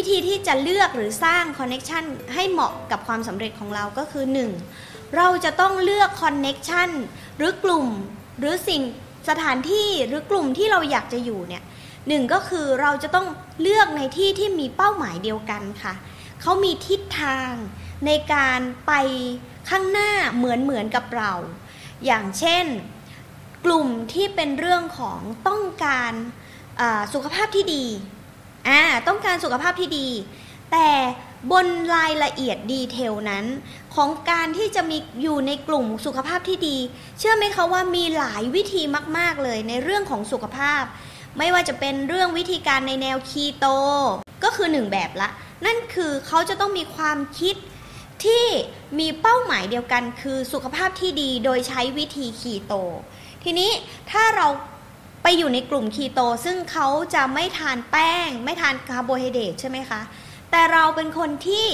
วิธีที่จะเลือกหรือสร้าง connection ให้เหมาะกับความสำเร็จของเราก็คือ 1. เราจะต้องเลือก connection หรือกลุ่มหรือสิ่งสถานที่หรือกลุ่มที่เราอยากจะอยู่เนี่ยหนึ่งก็คือเราจะต้องเลือกในที่ที่มีเป้าหมายเดียวกันค่ะเขามีทิศทางในการไปข้างหน้าเหมือนเหมือนกับเรา อย่างเช่น กลุ่มที่เป็นเรื่องของต้องการสุขภาพที่ดี อ่าต้องการสุขภาพที่ดี แต่บนรายละเอียดดีเทลนั้น ของการที่จะมีอยู่ในกลุ่มสุขภาพที่ดี เชื่อไหมคะว่ามีหลายวิธีมาก ๆ เลยในเรื่องของสุขภาพ ไม่ว่าจะเป็นเรื่องวิธีการในแนวคีโต ก็คือหนึ่งแบบละ นั่นคือเขาจะต้องมีความคิดที่มีเป้าหมายเดียวกันคือสุขภาพที่ดีโดยใช้วิธีคีโต ทีนี้ถ้าเรา ไปอยู่ในกลุ่มคีโต ซึ่งเขาจะไม่ทานแป้ง ไม่ทานคาร์โบไฮเดรตใช่ไหมคะ แต่เราเป็นคนที่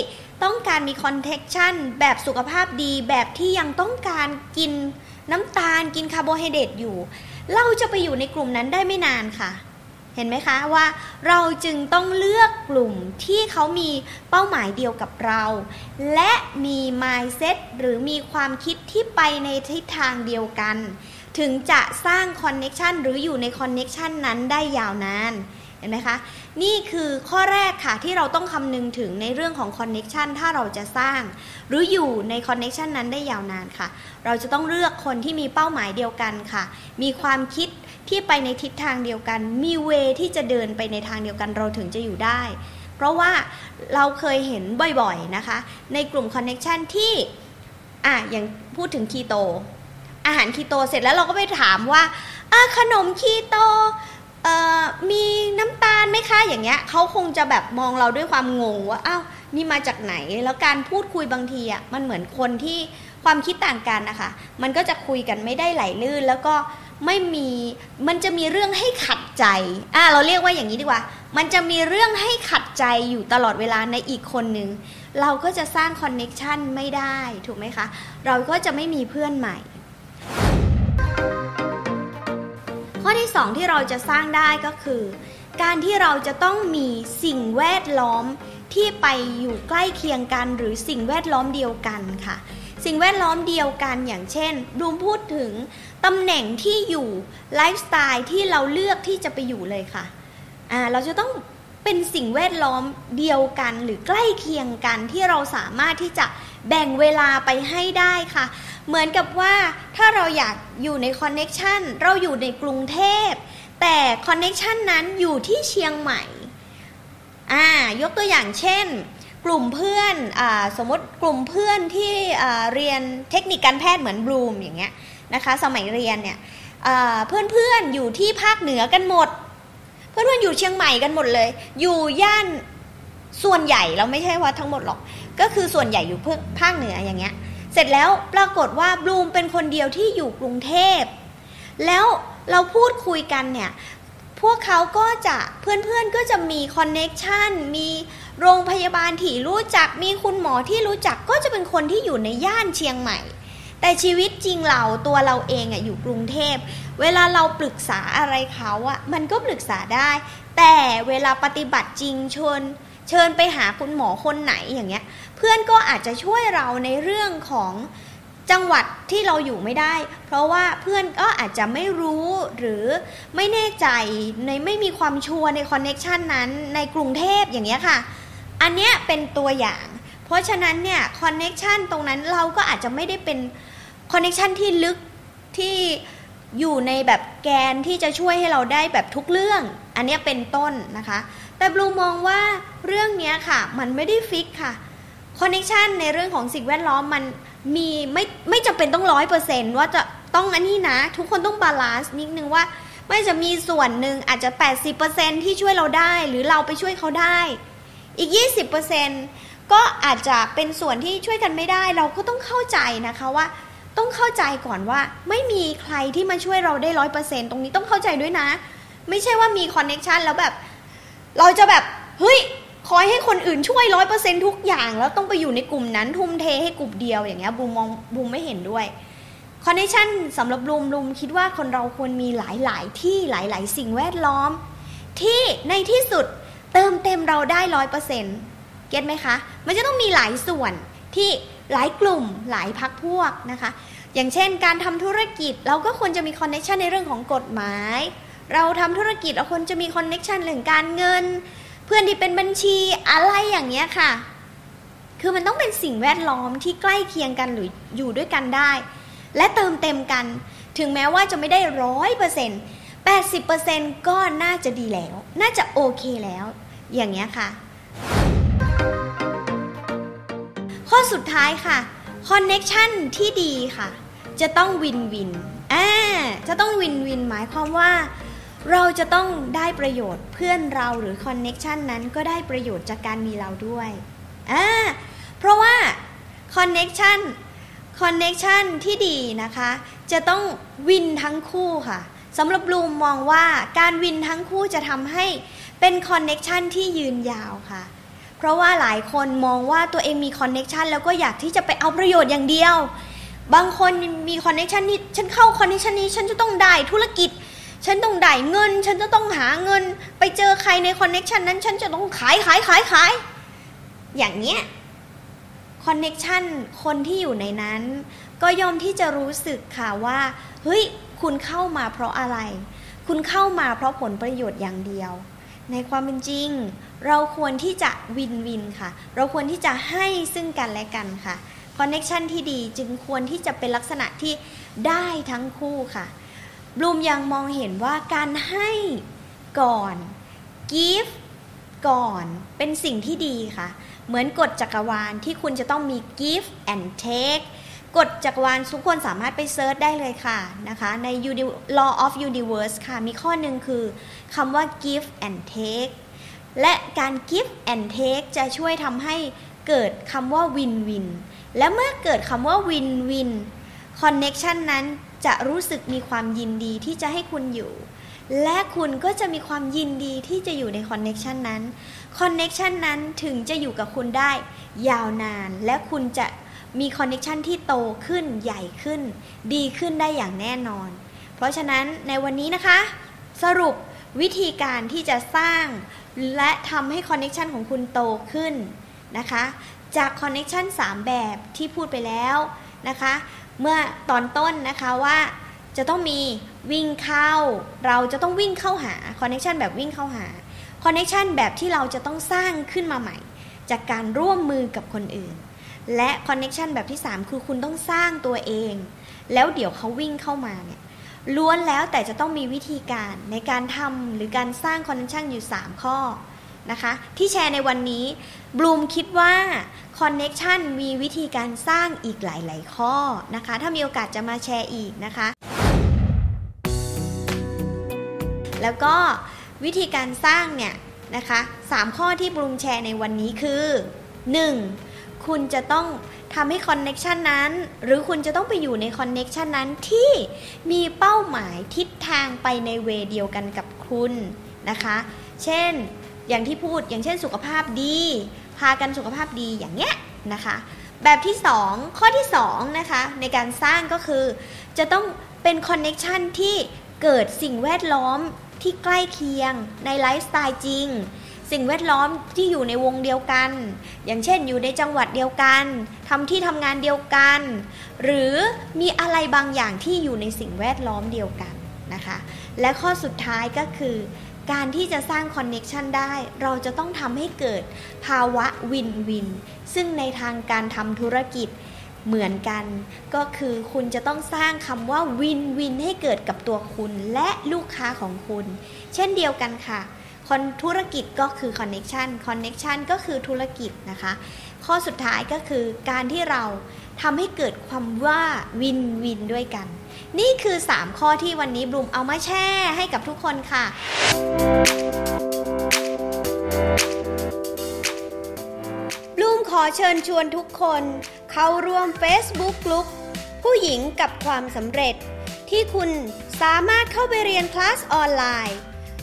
ต้องการมี connection แบบสุขภาพดีแบบที่ยังต้องการกินน้ำตาลกินคาร์โบไฮเดรตอยู่ เราจะไปอยู่ในกลุ่มนั้นได้ไม่นานค่ะ เห็นไหมคะว่าเราจึงต้องเลือกกลุ่มที่เขามีเป้าหมายเดียวกับเรา และมี mindset หรือมีความคิดที่ไปในทิศทางเดียวกัน ถึงจะสร้าง connection หรืออยู่ใน connection นั้นได้ยาวนานเห็นไหมคะ นี่คือข้อแรกค่ะที่เราต้องคำนึงถึงในเรื่องของ connection ถ้าเราจะสร้าง หรืออยู่ใน connection นั้นได้ยาวนานค่ะ เราจะต้องเลือกคนที่มีเป้าหมายเดียวกันค่ะ มีความคิดที่ไปในทิศทางเดียวกัน มีเวที่จะเดินไปในทางเดียวกันเราถึงจะอยู่ได้ เพราะว่าเราเคยเห็นบ่อยๆนะคะ ในกลุ่มคอนเน็ชันที่อะอย่างพูดถึงคีโต อาหารคีโตเสร็จแล้วเราก็ไปถามว่าขนมคีโตมีน้ำตาลไหมคะอย่างเงี้ยเขาคงจะแบบมองเราด้วยความงงว่าอ้าวนี่มาจากไหน แล้วการพูดคุยบางทีอะมันเหมือนคนที่ความคิดต่างกันนะคะมันก็จะคุยกันไม่ได้ไหลลื่น แล้วก็ไม่มีมันจะมีเรื่องให้ขัดใจอ่าเราเรียกว่าอย่างนี้ดีกว่า มันจะมีเรื่องให้ขัดใจอยู่ตลอดเวลาในอีกคนหนึ่งเราก็จะสร้างคอนเน็ชันไม่ได้ถูกไหมคะ เราก็จะไม่มีเพื่อนใหม่ ข้อที่สองที่เราจะสร้างได้ก็คือ การที่เราจะต้องมีสิ่งแวดล้อมที่ไปอยู่ใกล้เคียงกันหรือสิ่งแวดล้อมเดียวกันค่ะ สิ่งแวดล้อมเดียวกันอย่างเช่นดูพูดถึงตำแหน่งที่อยู่ไลฟ์สไตล์ที่เราเลือกที่จะไปอยู่เลยค่ะอ่าเราจะต้องเป็นสิ่งแวดล้อมเดียวกันหรือใกล้เคียงกันที่เราสามารถที่จะแบ่งเวลาไปให้ได้ค่ะ เหมือนกับว่าถ้าเราอยากอยู่ใน connection เราอยู่ในกรุงเทพ แต่ connection นั้นอยู่ที่เชียงใหม่อ่ายกตัวอย่างเช่น กลุ่มเพื่อนอสมมติกลุ่มเพื่อนที่เรียนเทคนิคการแพทย์เหมือนบลูมอย่างเงี้ยนะคะสมัยเรียนเนี่ยเพื่อนๆออยู่ที่ภาคเหนือกันหมด เพื่อนๆอยู่เชียงใหม่กันหมดเลย อยู่ย่านส่วนใหญ่เราไม่ใช่ว่าทั้งหมดหรอก ก็คือส่วนใหญ่อยู่เพื่อภาคเหนืออย่างเงี้ย เสร็จแล้วปรากฏว่าบลูมเป็นคนเดียวที่อยู่กรุงเทพ แล้วเราพูดคุยกันเนี่ย พวกเขาก็จะเพื่อนๆก็จะมี connection มีโรงพยาบาลที่รู้จักมีคุณหมอที่รู้จักก็จะเป็นคนที่อยู่ในย่านเชียงใหม่ แต่ชีวิตจริงเราตัวเราเองอะอยู่กรุงเทพ เวลาเราปรึกษาอะไรเขาอะมันก็ปรึกษาได้ แต่เวลาปฏิบัติจริงชวนเชิญไปหาคุณหมอคนไหนอย่างเงี้ยเพื่อนก็อาจจะช่วยเราในเรื่องของจังหวัดที่เราอยู่ไม่ได้ เพราะว่าเพื่อนก็อาจจะไม่รู้หรือไม่แน่ใจในไม่มีความชัวร์ใน connection นั้นในกรุงเทพอย่างเงี้ยค่ะ อันเนี้ยเป็นตัวอย่าง เพราะฉะนั้นเนี่ย connection ตรงนั้นเราก็อาจจะไม่ได้เป็น connection ที่ลึกที่อยู่ในแบบแกนที่จะช่วยให้เราได้แบบทุกเรื่อง อันนี้เป็นต้นนะคะ แต่บลูมองว่าเรื่องนี้ค่ะ มันไม่ได้ fix ค่ะ connection ในเรื่องของสิ่งแวดล้อมมันมีไม่ไม่จำเป็นต้องร้อยเปอร์เซ็นต์ว่าจะต้องอันนี้นะ ทุกคนต้อง balance นิดนึงว่าไม่จะมีส่วนหนึ่งอาจจะ 80%ที่ช่วยเราได้ หรือเราไปช่วยเขาได้ อีก 20%ก็อาจจะเป็นส่วนที่ช่วยกันไม่ได้ เราก็ต้องเข้าใจนะคะว่า ต้องเข้าใจก่อนว่า ไม่มีใครที่มาช่วยเราได้ร้อยเปอร์เซ็นต์ตรงนี้ต้องเข้าใจด้วยนะ ไม่ใช่ว่ามี connection แล้วแบบ เราจะแบบ เฮ้ย คอยให้คนอื่นช่วยร้อยเปอร์เซ็นต์ทุกอย่าง แล้วต้องไปอยู่ในกลุ่มนั้นทุ่มเทให้กลุ่มเดียวอย่างเงี้ยบลูมมองบลูมไม่เห็นด้วย connection สำหรับบลูมบลูมคิดว่าคนเราควรมีหลาย ๆ ที่หลาย ๆ สิ่งแวดล้อม ที่ในที่สุดเติมเต็มเราได้ร้อยเปอร์เซ็นต์ get ไหมคะ มันจะต้องมีหลายส่วนที่หลายกลุ่มหลายพรรคพวกนะคะ อย่างเช่น การทำธุรกิจเราก็ควรจะมี connection ในเรื่องของกฎหมาย เราทำธุรกิจเราควรจะมี connection เรื่องการเงิน เพื่อนที่เป็นบัญชีอะไรอย่างเงี้ยค่ะ คือมันต้องเป็นสิ่งแวดล้อมที่ใกล้เคียงกันหรืออยู่ด้วยกันได้ และเติมเต็มกัน ถึงแม้ว่าจะไม่ได้ร้อยเปอร์เซ็นต์แปดสิบเปอร์เซ็นต์ก็น่าจะดีแล้ว น่าจะโอเคแล้ว อย่างเงี้ยค่ะ ข้อสุดท้ายค่ะ connection ที่ดีค่ะ จะต้อง win win อ่าจะต้อง win win หมายความว่า เราจะต้องได้ประโยชน์เพื่อนเราหรือ connection นั้นก็ได้ประโยชน์จากการมีเราด้วยอ่าเพราะว่า connection connection ที่ดีนะคะ จะต้อง win ทั้งคู่ค่ะสำหรับบลูมมองว่าการ win ทั้งคู่จะทำให้เป็น connection ที่ยืนยาวค่ะ เพราะว่าหลายคนมองว่าตัวเองมี connection แล้วก็อยากที่จะไปเอาประโยชน์อย่างเดียว บางคนมี connection นี้ฉันเข้า connection นี้ฉันจะต้องได้ธุรกิจ ฉันต้องได้เงิน ฉันจะต้องหาเงิน ไปเจอใครใน connection นั้น ฉันจะต้องขายขายขายขายอย่างเนี้ย connection คนที่อยู่ในนั้น ก็ย่อมที่จะรู้สึกค่ะว่าเฮ้ยคุณเข้ามาเพราะอะไร คุณเข้ามาเพราะผลประโยชน์อย่างเดียว ในความเป็นจริง เราควรที่จะ win win ค่ะ เราควรที่จะให้ซึ่งกันและกันค่ะ connection ที่ดีจึงควรที่จะเป็นลักษณะที่ได้ทั้งคู่ค่ะ บลูมยังมองเห็นว่าการให้ก่อน give ก่อนเป็นสิ่งที่ดีค่ะ เหมือนกฎจักรวาลที่คุณจะต้องมี give and take กฎจักรวาลทุกคนสามารถไป search ได้เลยค่ะนะคะใน law of universe ค่ะ มีข้อหนึ่งคือคำว่า give and take และการ give and take จะช่วยทำให้เกิดคำว่า win win และเมื่อเกิดคำว่า win win connection นั้นจะรู้สึกมีความยินดีที่จะให้คุณอยู่ และคุณก็จะมีความยินดีที่จะอยู่ใน connection นั้น connection นั้นถึงจะอยู่กับคุณได้ยาวนาน และคุณจะมี connection ที่โตขึ้นใหญ่ขึ้น ดีขึ้นได้อย่างแน่นอน เพราะฉะนั้นในวันนี้นะคะ สรุปวิธีการที่จะสร้าง และทำให้ connection ของคุณโตขึ้นนะคะ จาก connection 3แบบที่พูดไปแล้วนะคะ เมื่อตอนต้นนะคะว่าจะต้องมีวิ่งเข้า เราจะต้องวิ่งเข้าหา connection แบบวิ่งเข้าหา connection แบบที่เราจะต้องสร้างขึ้นมาใหม่ จากการร่วมมือกับคนอื่น และ connection แบบที่ 3 คือคุณต้องสร้างตัวเอง แล้วเดี๋ยวเขาวิ่งเข้ามาเนี่ยล้วนแล้วแต่จะต้องมีวิธีการในการทำหรือการสร้าง connection อยู่ 3 ข้อ นะคะ ที่แชร์ในวันนี้บลูมคิดว่า connection มีวิธีการสร้างอีกหลาย ๆ ข้อนะคะ ถ้ามีโอกาสจะมาแชร์อีกนะคะ แล้วก็วิธีการสร้างเนี่ยนะคะสามข้อที่บลูมแชร์ในวันนี้คือ 1. คุณจะต้องทำให้ connection นั้น หรือคุณจะต้องไปอยู่ใน connection นั้นที่มีเป้าหมายทิศทางไปใน way เดียวกันกับคุณนะคะ เช่น อย่างที่พูดอย่างเช่นสุขภาพดี พากันสุขภาพดีอย่างเงี้ยนะคะ แบบที่ 2 ข้อที่2นะคะในการสร้างก็คือ จะต้องเป็น connection ที่เกิดสิ่งแวดล้อมที่ใกล้เคียงในไลฟ์สไตล์จริง สิ่งแวดล้อมที่อยู่ในวงเดียวกัน อย่างเช่นอยู่ในจังหวัดเดียวกันทำที่ทำงานเดียวกัน หรือมีอะไรบางอย่างที่อยู่ในสิ่งแวดล้อมเดียวกันนะคะ และข้อสุดท้ายก็คือ การที่จะสร้าง connection ได้ เราจะต้องทำให้เกิดภาวะ win win ซึ่งในทางการทำธุรกิจเหมือนกัน ก็คือคุณจะต้องสร้างคำว่า win win ให้เกิดกับตัวคุณและลูกค้าของคุณ เช่นเดียวกันค่ะคนธุรกิจก็คือ connection connection ก็คือธุรกิจนะคะ ข้อสุดท้ายก็คือการที่เราทำให้เกิดคำว่า win win ด้วยกัน นี่คือ 3 ข้อที่วันนี้บลูมเอามาแชร์ให้กับทุกคนค่ะ บลูมขอเชิญชวนทุกคน เข้าร่วม Facebook กลุ่มผู้หญิงกับความสำเร็จ ที่คุณสามารถเข้าไปเรียนคลาสออนไลน์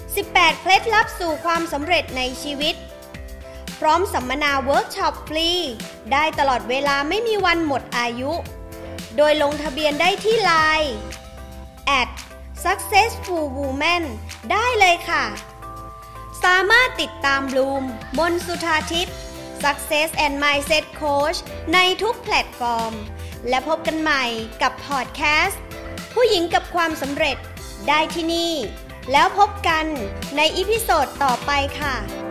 18 เคล็ดลับสู่ความสำเร็จในชีวิต พร้อมสัมมนาเวิร์กช็อปฟรี ได้ตลอดเวลาไม่มีวันหมดอายุ โดยลงทะเบียนได้ที่ LINE at successful woman ได้เลยค่ะ สามารถติดตามบลูมบนสุธาทิพย์ Success and Mindset Coach ในทุกแพลตฟอร์ม และพบกันใหม่กับพอดแคสต์ ผู้หญิงกับความสำเร็จได้ที่นี่ แล้วพบกันใน episode ต่อไปค่ะ